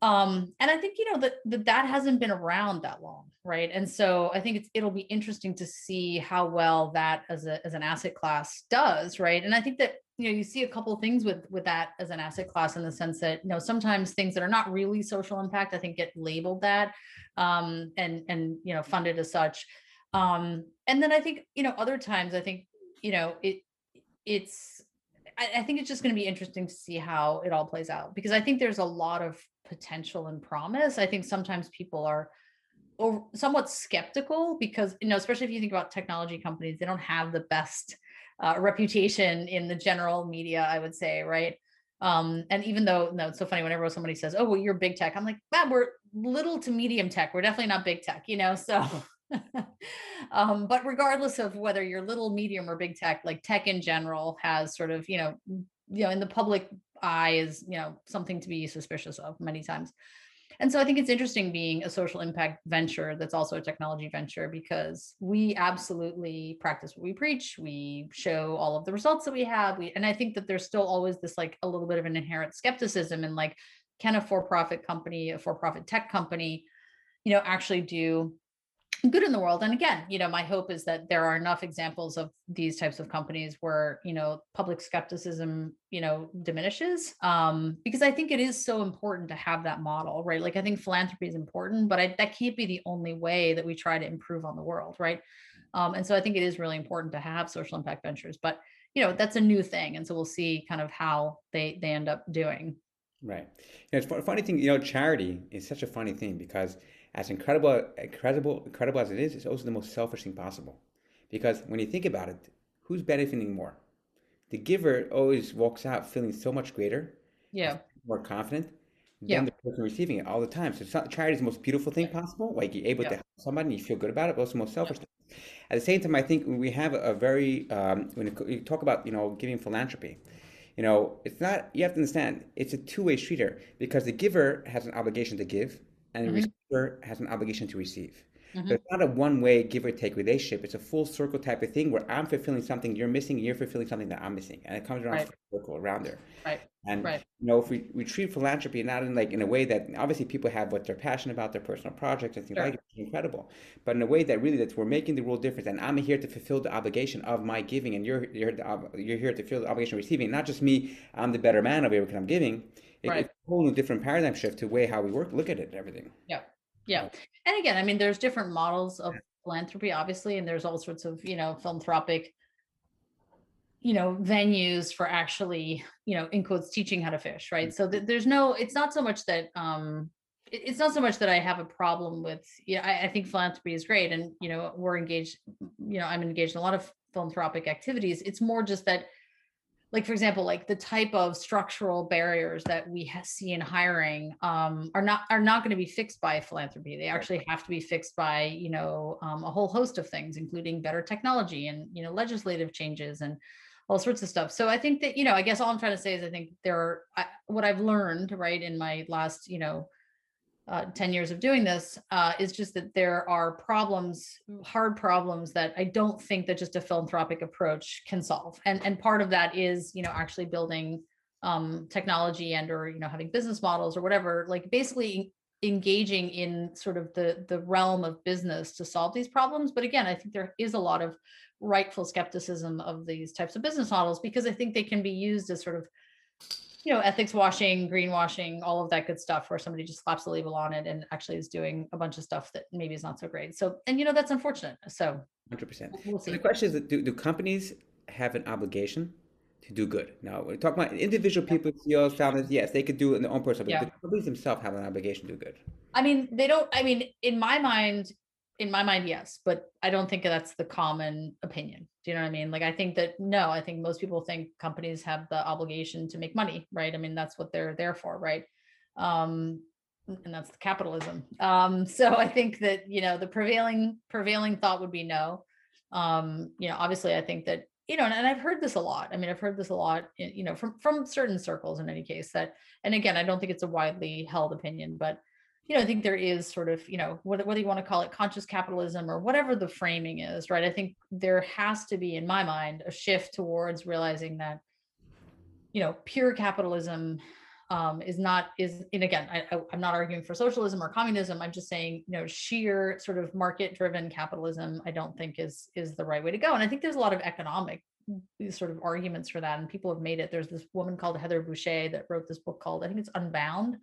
Um and i think you know that, that that hasn't been around that long right? And so i think it's it'll be interesting to see how well that as a as an asset class does right? And i think that you know you see a couple of things with with that as an asset class in the sense that you know sometimes things that are not really social impact i think get labeled that um and and you know funded as such. Um and then i think you know other times i think you know it it's I, I think it's just going to be interesting to see how it all plays out because I think there's a lot of potential and promise. I think sometimes people are or somewhat skeptical because you know especially if you think about technology companies they don't have the best uh, reputation in the general media i would say right? Um, and even though no it's so funny whenever somebody says oh well you're big tech i'm like man we're little to medium tech. We're definitely not big tech you know? So um, but regardless of whether you're little medium or big tech like tech in general has sort of you know you know in the public eye is you know something to be suspicious of many times and so I think it's interesting being a social impact venture that's also a technology venture because we absolutely practice what we preach. We show all of the results that we have. We and I think that there's still always this like a little bit of an inherent skepticism and like, can a for-profit company, a for-profit tech company, you know, actually do good in the world and again you know my hope is that there are enough examples of these types of companies where you know public skepticism you know diminishes um because i think it is so important to have that model right? Like i think philanthropy is important but I, that can't be the only way that we try to improve on the world right? Um and so i think it is really important to have social impact ventures but you know that's a new thing and so we'll see kind of how they they end up doing. Right. You know, it's a funny thing you know charity is such a funny thing because as incredible, incredible, incredible as it is, it's also the most selfish thing possible. Because when you think about it, who's benefiting more? The giver always walks out feeling so much greater, yeah, more confident than yeah. the person receiving it all the time. So not, charity is the most beautiful thing possible. Like you're able yeah. to help somebody and you feel good about it, but also the most selfish yeah. thing. At the same time, I think we have a very um, when you talk about you know giving philanthropy, you know it's not you have to understand it's a two-way street here because the giver has an obligation to give and mm-hmm. the receiver has an obligation to receive. Mm-hmm. So it's not a one way give or take relationship. It's a full circle type of thing where I'm fulfilling something you're missing, you're fulfilling something that I'm missing. And it comes around right. circle around there. Right. And right. you know, if we, we treat philanthropy not in like in a way that obviously people have what they're passionate about, their personal projects and things sure. like it's incredible. But in a way that really that we're making the world difference and I'm here to fulfill the obligation of my giving and you're you're, you're here to fulfill the obligation of receiving. Not just me, I'm the better man over here because I'm giving. It, right. It's a whole new different paradigm shift to way how we work, look at it, everything. Yeah. Yeah. And again, I mean, there's different models of philanthropy, obviously, and there's all sorts of, you know, philanthropic, you know, venues for actually, you know, in quotes, teaching how to fish, right? Mm. So th- there's no, it's not so much that, um, it's not so much that I have a problem with, yeah, you know, I, I think philanthropy is great. And, you know, we're engaged, you know, I'm engaged in a lot of philanthropic activities. It's more just that like for example like the type of structural barriers that we see in hiring um, are not are not going to be fixed by philanthropy. They actually have to be fixed by you know um, a whole host of things including better technology and you know legislative changes and all sorts of stuff. So i think that you know i guess all i'm trying to say is i think there are I, what i've learned right in my last you know uh, 10 years of doing this uh, is just that there are problems hard problems that i don't think that just a philanthropic approach can solve. And and part of that is you know actually building um, technology and or you know having business models or whatever like basically engaging in sort of the the realm of business to solve these problems. But again i think there is a lot of rightful skepticism of these types of business models because i think they can be used as sort of you know, ethics washing, greenwashing, all of that good stuff where somebody just slaps a label on it and actually is doing a bunch of stuff that maybe is not so great. So, and you know, that's unfortunate. So 100%. We'll so the question is, do, do companies have an obligation to do good? Now, we're talking about individual people, CEOs, founders, yes, they could do it in their own personal, but yeah. the companies themselves have an obligation to do good. I mean, they don't, I mean, in my mind, in my mind, yes, but I don't think that's the common opinion. Do you know what I mean? Like, I think that no, I think most people think companies have the obligation to make money, right? I mean, that's what they're there for, right? Um, and that's the capitalism. Um, so I think that you know the prevailing prevailing thought would be no. Um, you know, obviously, I think that you know, and, and I've heard this a lot. I mean, I've heard this a lot, you know, from from certain circles. In any case, that, and again, I don't think it's a widely held opinion, but you know, I think there is sort of, you know, whether, whether you want to call it conscious capitalism or whatever the framing is, right? I think there has to be, in my mind, a shift towards realizing that, you know, pure capitalism um, is not is and again I, am not arguing for socialism or communism. I'm just saying you know sheer sort of market driven capitalism i don't think is is the right way to go. And i think there's a lot of economic sort of arguments for that and people have made it. There's this woman called heather boushey that wrote this book called i think it's unbound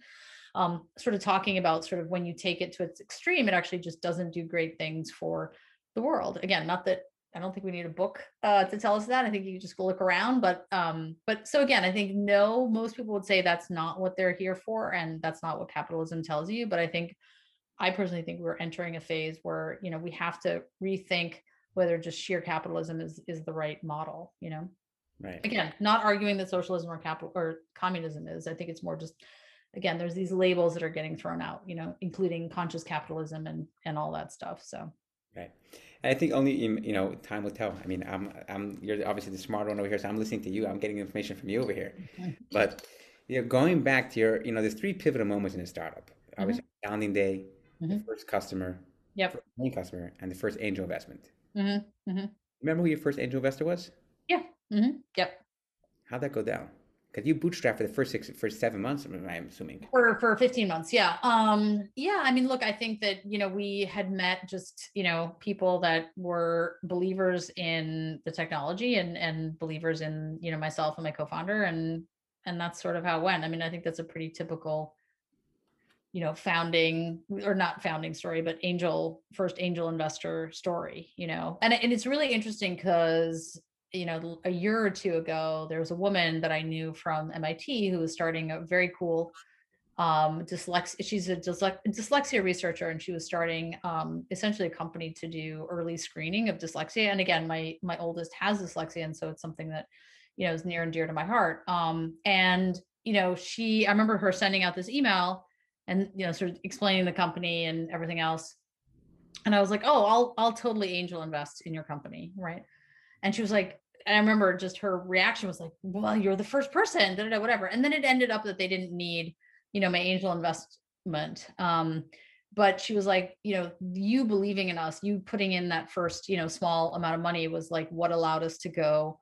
um, sort of talking about sort of when you take it to its extreme, it actually just doesn't do great things for the world. Again, not that I don't think we need a book uh, to tell us that. I think you just go look around. But um, but so again, I think no, most people would say that's not what they're here for, and that's not what capitalism tells you. But I think I personally think we're entering a phase where you know we have to rethink whether just sheer capitalism is is the right model. You know, Right. again, not arguing that socialism or capital or communism is. I think it's more just again, there's these labels that are getting thrown out. You know, including conscious capitalism and and all that stuff. So. Right. And I think only in, you know time will tell. I mean, I'm I'm you're obviously the smart one over here, so I'm listening to you. I'm getting information from you over here. But you know, going back to your, you know, there's three pivotal moments in a startup. Obviously, founding day, the Mhm. first customer, Yep. first main customer, and the first angel investment. hmm hmm Remember who your first angel investor was? Yeah. hmm Yep. How'd that go down? Because you bootstrapped for the first six, first seven months. I'm assuming. For for 15 months. Yeah. Um, yeah, I mean, look, I think that, you know, we had met just, you know, people that were believers in the technology and and believers in, you know, myself and my co-founder and and that's sort of how it went. I mean, I think that's a pretty typical you know founding or not founding story but angel first angel investor story you know and, and it's really interesting because you know a year or two ago there was a woman that i knew from mit who was starting a very cool um dyslexia she's a dyslex- dyslexia researcher and she was starting um essentially a company to do early screening of dyslexia and again my my oldest has dyslexia and so it's something that you know is near and dear to my heart um and you know she i remember her sending out this email and you know sort of explaining the company and everything else and i was like oh i'll i'll totally angel invest in your company right and she was like and i remember just her reaction was like well you're the first person da, da, da, whatever. And then it ended up that they didn't need you know my angel investment. Um but she was like you know you believing in us you putting in that first you know small amount of money was like what allowed us to go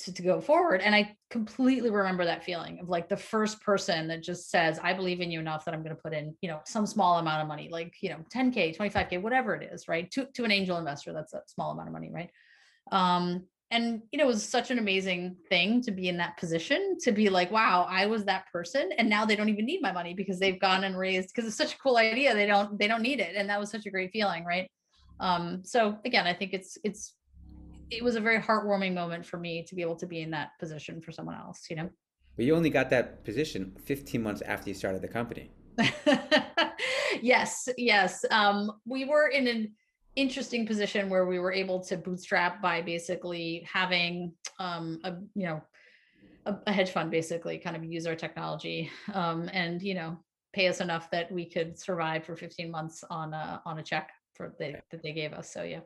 to, to go forward. And i completely remember that feeling of like the first person that just says i believe in you enough that i'm going to put in you know some small amount of money like you know 10k 25k whatever it is right? To, to an angel investor that's a small amount of money right um and you know it was such an amazing thing to be in that position to be like wow i was that person and now they don't even need my money because they've gone and raised because it's such a cool idea they don't they don't need it and that was such a great feeling right um so again i think it's it's it was a very heartwarming moment for me to be able to be in that position for someone else you know But you only got that position 15 months after you started the company. yes yes um we were in an interesting position where we were able to bootstrap by basically having um a you know a, a hedge fund basically kind of use our technology um and you know pay us enough that we could survive for 15 months on a on a check for the, that they gave us so yeah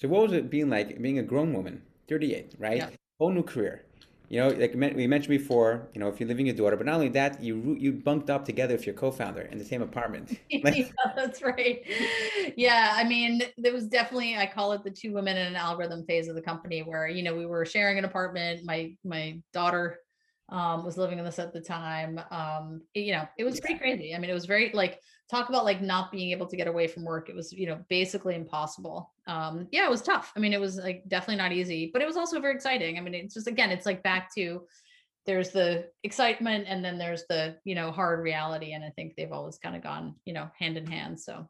So what was it being like being a grown woman, 38, right? Yeah. Whole new career. You know, like we mentioned before, you know, if you're living with your daughter, but not only that, you you bunked up together with your co-founder in the same apartment. Like- yeah, that's right. Yeah, I mean, there was definitely I call it the two women in an algorithm phase of the company where you know we were sharing an apartment. My my daughter um, was living in this at the time. Um, you know, it was pretty crazy. I mean, it was very like talk about like not being able to get away from work. It was you know basically impossible. Um, yeah, it was tough. I mean, it was like definitely not easy, but it was also very exciting. I mean, it's just again, it's like back to there's the excitement and then there's the you know hard reality and i think they've always kind of gone you know hand in hand so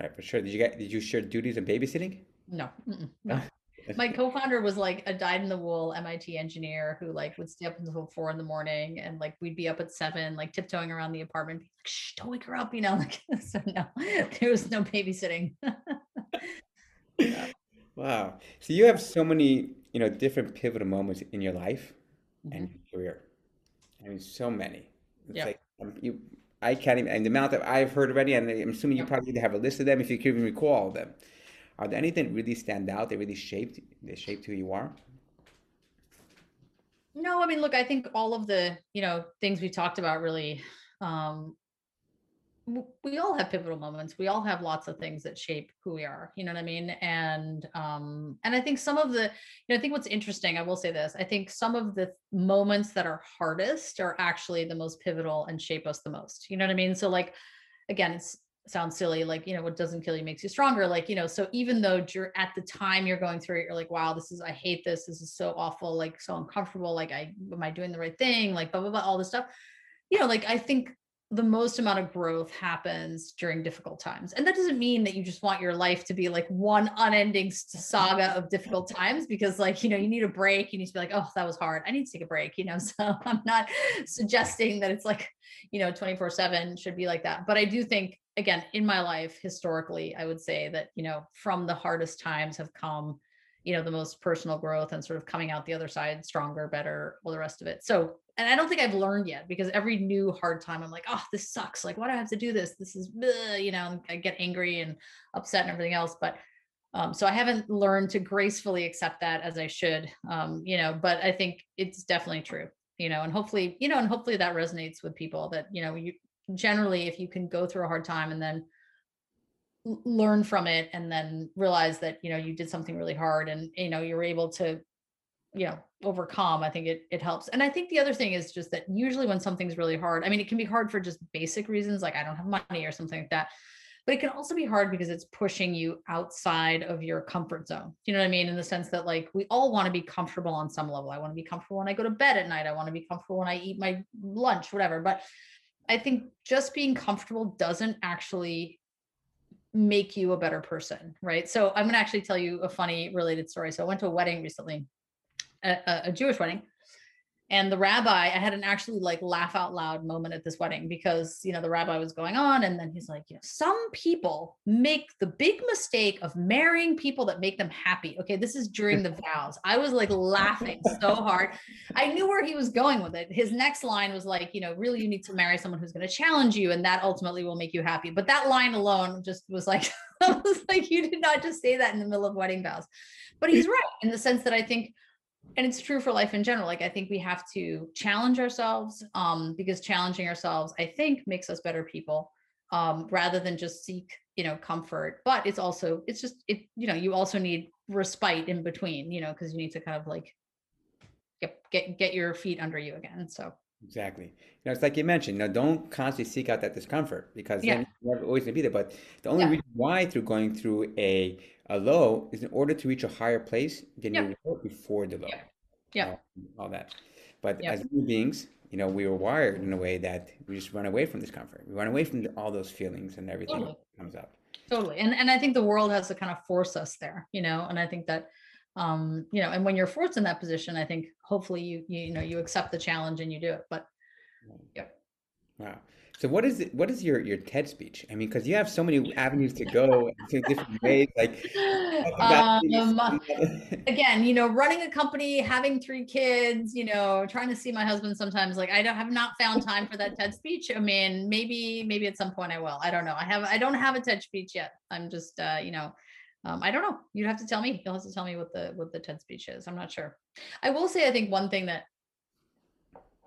right, for sure. Did you get did you share duties of babysitting? no mm-mm, no my co-founder was like a dyed-in-the-wool mit engineer who like would stay up until four in the morning and like we'd be up at seven like tiptoeing around the apartment like Shh, don't wake her up you know like so no there was no babysitting Wow. So you have so many, you know, different pivotal moments in your life and Mhm. your career. I mean, so many. It's Yeah. like um, you, I can't even, and the amount that I've heard already, and I'm assuming you probably have a list of them if you can even recall all of them. Are there anything really stand out? That really shaped, they shaped who you are? No, I mean, look, I think all of the, you know, things we talked about really, um, we all have pivotal moments. We all have lots of things that shape who we are. You know what I mean? And um, and I think some of the, you know, I think what's interesting, I will say this, I think some of the moments that are hardest are actually the most pivotal and shape us the most. You know what I mean? So like, again, it's sounds silly, like, you know, what doesn't kill you makes you stronger. Like, you know, so even though you're at the time you're going through it, you're like, wow, this is, I hate this. This is so awful, like so uncomfortable. Like, I am I doing the right thing? Like, blah, blah, blah, all this stuff. You know, like I think the most amount of growth happens during difficult times. And that doesn't mean that you just want your life to be like one unending saga of difficult times because like, you know, you need a break. You need to be like, oh, that was hard. I need to take a break, you know? So I'm not suggesting that it's like, you know, 24 seven should be like that. But I do think again, in my life, historically, I would say that, you know, from the hardest times have come you know the most personal growth and sort of coming out the other side stronger better all the rest of it. So and i don't think i've learned yet because every new hard time i'm like oh this sucks. Like why do i have to do this? This is bleh, you know i get angry and upset and everything else. But um, so i haven't learned to gracefully accept that as i should um, you know but i think it's definitely true you know and hopefully you know and hopefully that resonates with people that you know you generally if you can go through a hard time and then learn from it and then realize that you know you did something really hard and you know you're able to you know overcome i think it it helps. And i think the other thing is just that usually when something's really hard i mean it can be hard for just basic reasons like i don't have money or something like that but it can also be hard because it's pushing you outside of your comfort zone. You know what i mean? In the sense that like we all want to be comfortable on some level. I want to be comfortable when i go to bed at night. I want to be comfortable when i eat my lunch whatever but i think just being comfortable doesn't actually make you a better person, right? So I'm going to actually tell you a funny related story. So I went to a wedding recently, a, a Jewish wedding, and the rabbi i had an actually like laugh out loud moment at this wedding because you know the rabbi was going on and then he's like you know some people make the big mistake of marrying people that make them happy. Okay this is during the vows. I was like laughing so hard. I knew where he was going with it. His next line was like you know really you need to marry someone who's going to challenge you and that ultimately will make you happy. But that line alone just was like i was like you did not just say that in the middle of wedding vows. But he's right in the sense that i think and it's true for life in general like i think we have to challenge ourselves um, because challenging ourselves i think makes us better people um, rather than just seek you know comfort but it's also it's just it you know you also need respite in between you know because you need to kind of like get get get your feet under you again so Exactly. You know, it's like you mentioned, you know, don't constantly seek out that discomfort because yeah. you're always gonna be there. But the only yeah. reason why through going through a a low is in order to reach a higher place than yeah. you were before the low. Yeah. yeah. All, all that. But as human beings, you know, we were wired in a way that we just run away from discomfort. We run away from the, all those feelings and everything totally. that comes up. Totally. And and I think the world has to kind of force us there, you know, and I think that um you know and when you're forced in that position i think hopefully you you, you know you accept the challenge and you do it but yeah wow so what is it what is your your ted speech i mean because you have so many avenues to go to different ways like um, again you know running a company having three kids you know trying to see my husband sometimes like i don't have not found time for that ted speech i mean maybe maybe at some point i will i don't know i have i don't have a ted speech yet i'm just uh you know um, I don't know. You'd have to tell me. You'll have to tell me what the what the TED speech is. I'm not sure. I will say, I think one thing that,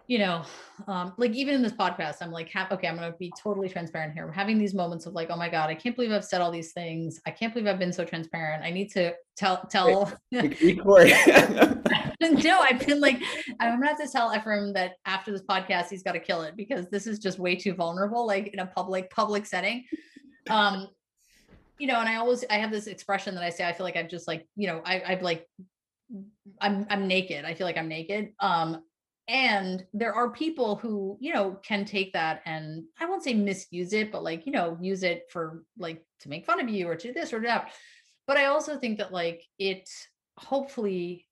you know, um, like even in this podcast, I'm like, ha- okay, I'm going to be totally transparent here. I'm having these moments of like, oh my god, I can't believe I've said all these things. I can't believe I've been so transparent. I need to tell tell. No, I've been like, I'm gonna have to tell Ephraim that after this podcast, he's got to kill it because this is just way too vulnerable, like in a public public setting. Um, you know, and I always I have this expression that I say I feel like I've just like, you know, I I've like I'm I'm naked. I feel like I'm naked. Um and there are people who, you know, can take that and I won't say misuse it, but like, you know, use it for like to make fun of you or to this or that. But I also think that like it hopefully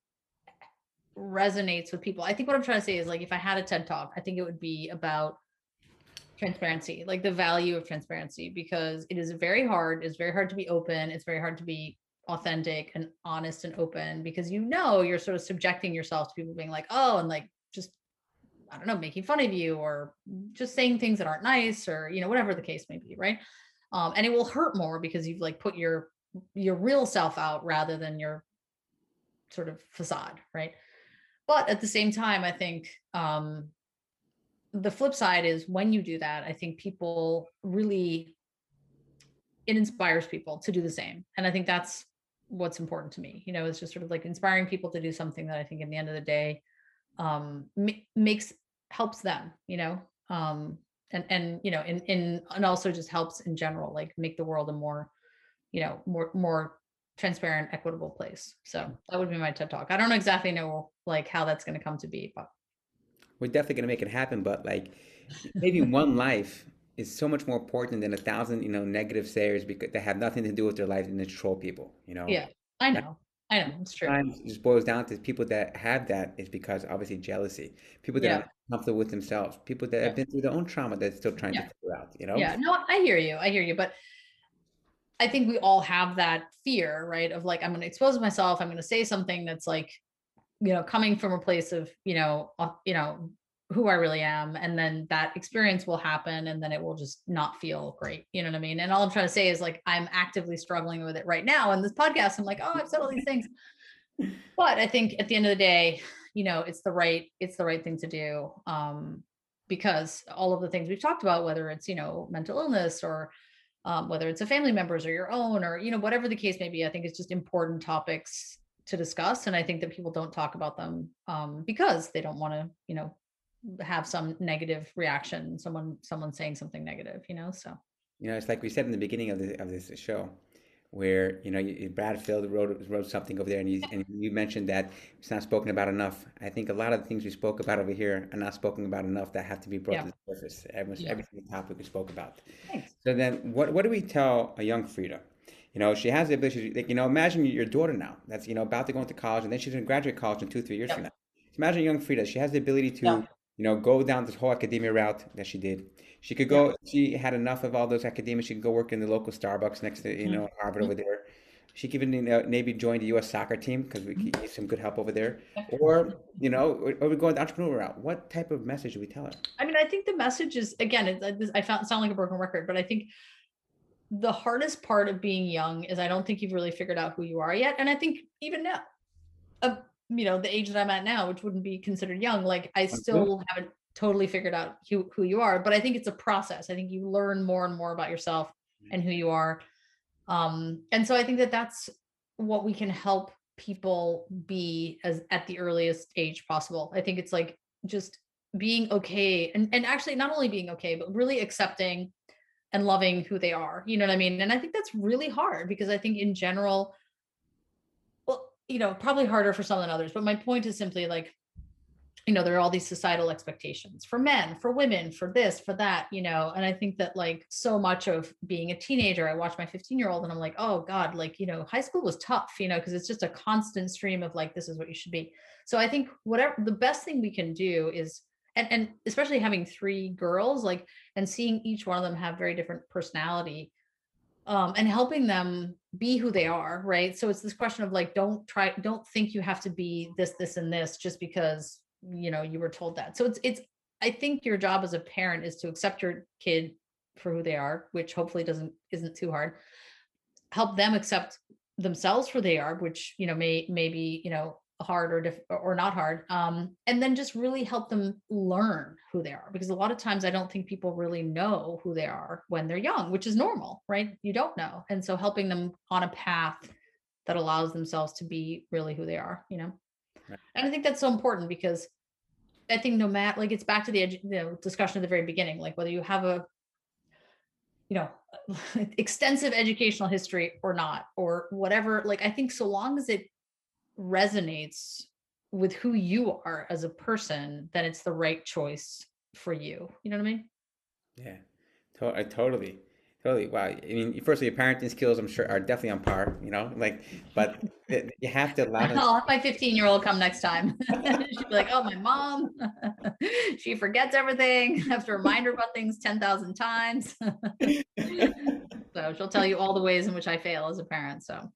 resonates with people. I think what I'm trying to say is like if I had a TED talk, I think it would be about transparency, like the value of transparency, because it is very hard. It's very hard to be open. It's very hard to be authentic and honest and open because you know you're sort of subjecting yourself to people being like, oh, and like just, I don't know, making fun of you or just saying things that aren't nice or, you know, whatever the case may be. Right. Um, and it will hurt more because you've like put your your real self out rather than your sort of facade. Right. But at the same time, I think um, the flip side is when you do that, I think people really it inspires people to do the same. And I think that's what's important to me. You know, it's just sort of like inspiring people to do something that I think in the end of the day um makes helps them, you know. Um and and you know, in in and also just helps in general like make the world a more you know, more more transparent, equitable place. So that would be my TED talk. I don't exactly know like how that's going to come to be, but we're definitely going to make it happen but like maybe one life is so much more important than a thousand, you know, negative sayers because they have nothing to do with their life and they troll people, you know. Yeah, I know. I know. It's true. Sometimes it just boils down to people that have that is because obviously jealousy. People that Yeah. are comfortable with themselves. People that Yeah. have been through their own trauma that's still trying to Yeah. figure out, you know? Yeah. No, I hear you. I hear you. But I think we all have that fear, right? Of like, I'm going to expose myself. I'm going to say something that's like, you know, coming from a place of, you know, you know, who I really am. And then that experience will happen and then it will just not feel great. You know what I mean? And all I'm trying to say is like, I'm actively struggling with it right now. And this podcast, I'm like, oh, I've said all these things. But I think at the end of the day, you know, it's the right, it's the right thing to do. Um, because all of the things we've talked about, whether it's, you know, mental illness or um, whether it's a family members or your own or you know whatever the case may be i think it's just important topics to discuss and i think that people don't talk about them um, because they don't want to you know have some negative reaction someone someone saying something negative you know so You know, it's like we said in the beginning of the of this show, where you know you, Bradfield wrote wrote something over there, and you and you mentioned that it's not spoken about enough. I think a lot of the things we spoke about over here are not spoken about enough that have to be brought yeah to the surface. Almost yeah every topic we spoke about. thanks So then, what what do we tell a young Frida? You know, she has the ability. Like, you know, imagine your daughter now. That's you know about to go into college, and then she's going to graduate college in two three years from now. So imagine young Frida. She has the ability to you know go down this whole academia route that she did. She could yeah go. She had enough of all those academics. She could go work in the local Starbucks next to you Mhm. know Harvard Mhm. over there. She could even you know, maybe join the U.S. soccer team because we could use some good help over there. Or you know, or, or we go on the entrepreneur route. What type of message do we tell her? i mean i think the message is again it's, i found sound like a broken record but i think the hardest part of being young is i don't think you've really figured out who you are yet and i think even now you know the age that I'm at now, which wouldn't be considered young, like I Okay. still haven't totally figured out who, who you are. But I think it's a process. I think you learn more and more about yourself and who you are. Um, and so I think that that's what we can help people be as at the earliest age possible. I think it's like just being okay and, and actually not only being okay, but really accepting and loving who they are. You know what I mean? And I think that's really hard because I think in general, you know, probably harder for some than others. But my point is simply like, you know, there are all these societal expectations for men, for women, for this, for that, you know. And I think that like so much of being a teenager, I watch my 15 year old and I'm like, oh God, like, you know, high school was tough, you know, because it's just a constant stream of like, this is what you should be. So I think whatever the best thing we can do is, and, and especially having three girls, like, and seeing each one of them have very different personality um, and helping them be who they are, right? So it's this question of like, don't try, don't think you have to be this, this, and this just because you know you were told that. So it's it's. I think your job as a parent is to accept your kid for who they are, which hopefully doesn't isn't too hard. Help them accept themselves for they are, which you know may may be you know hard or diff- or not hard um and then just really help them learn who they are because a lot of times i don't think people really know who they are when they're young which is normal right you don't know and so helping them on a path that allows themselves to be really who they are you know Right. and i think that's so important because i think no matter like it's back to the edu- know, discussion at the very beginning like whether you have a you know extensive educational history or not or whatever like i think so long as it resonates with who you are as a person then it's the right choice for you you know what i mean Yeah, to- I totally, totally. Wow. I mean, firstly, your parenting skills, I'm sure, are definitely on par. You know, like, but th- you have to allow them. I'll have my 15 year old come next time. She'll be like, oh, my mom, she forgets everything. I have to remind her about things 10,000 times. so she'll tell you all the ways in which I fail as a parent. So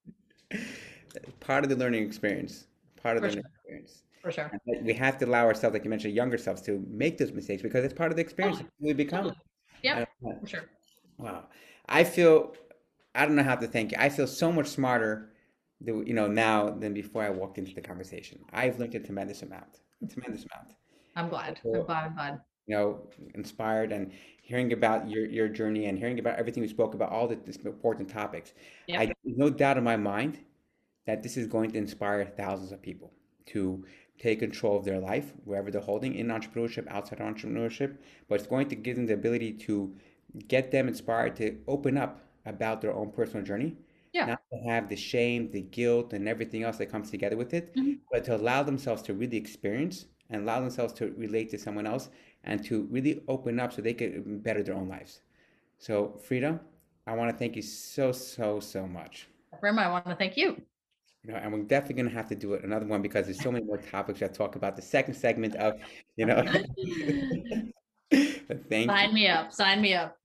part of the learning experience. Part of the sure. learning experience. For sure. And we have to allow ourselves, like you mentioned, younger selves to make those mistakes because it's part of the experience Totally. we become. Totally. Yep. Uh, for sure. Wow. I feel, I don't know how to thank you. I feel so much smarter, th- you know, now than before I walked into the conversation. I've learned a tremendous amount, a tremendous amount. I'm glad. So, I'm glad. I'm glad. you know, inspired and hearing about your, your journey and hearing about everything we spoke about, all the important topics. Yep. I no doubt in my mind that this is going to inspire thousands of people to take control of their life, wherever they're holding in entrepreneurship, outside entrepreneurship. But it's going to give them the ability to get them inspired to open up about their own personal journey. Yeah. Not to have the shame, the guilt, and everything else that comes together with it, Mhm. but to allow themselves to really experience and allow themselves to relate to someone else and to really open up so they could better their own lives. So, Frida, I want to thank you so, so, so much. Rima, I want to thank you. You know, and we're definitely going to have to do it another one because there's so many more topics to talk about. The second segment of, you know, thank Sign you. me up. Sign me up.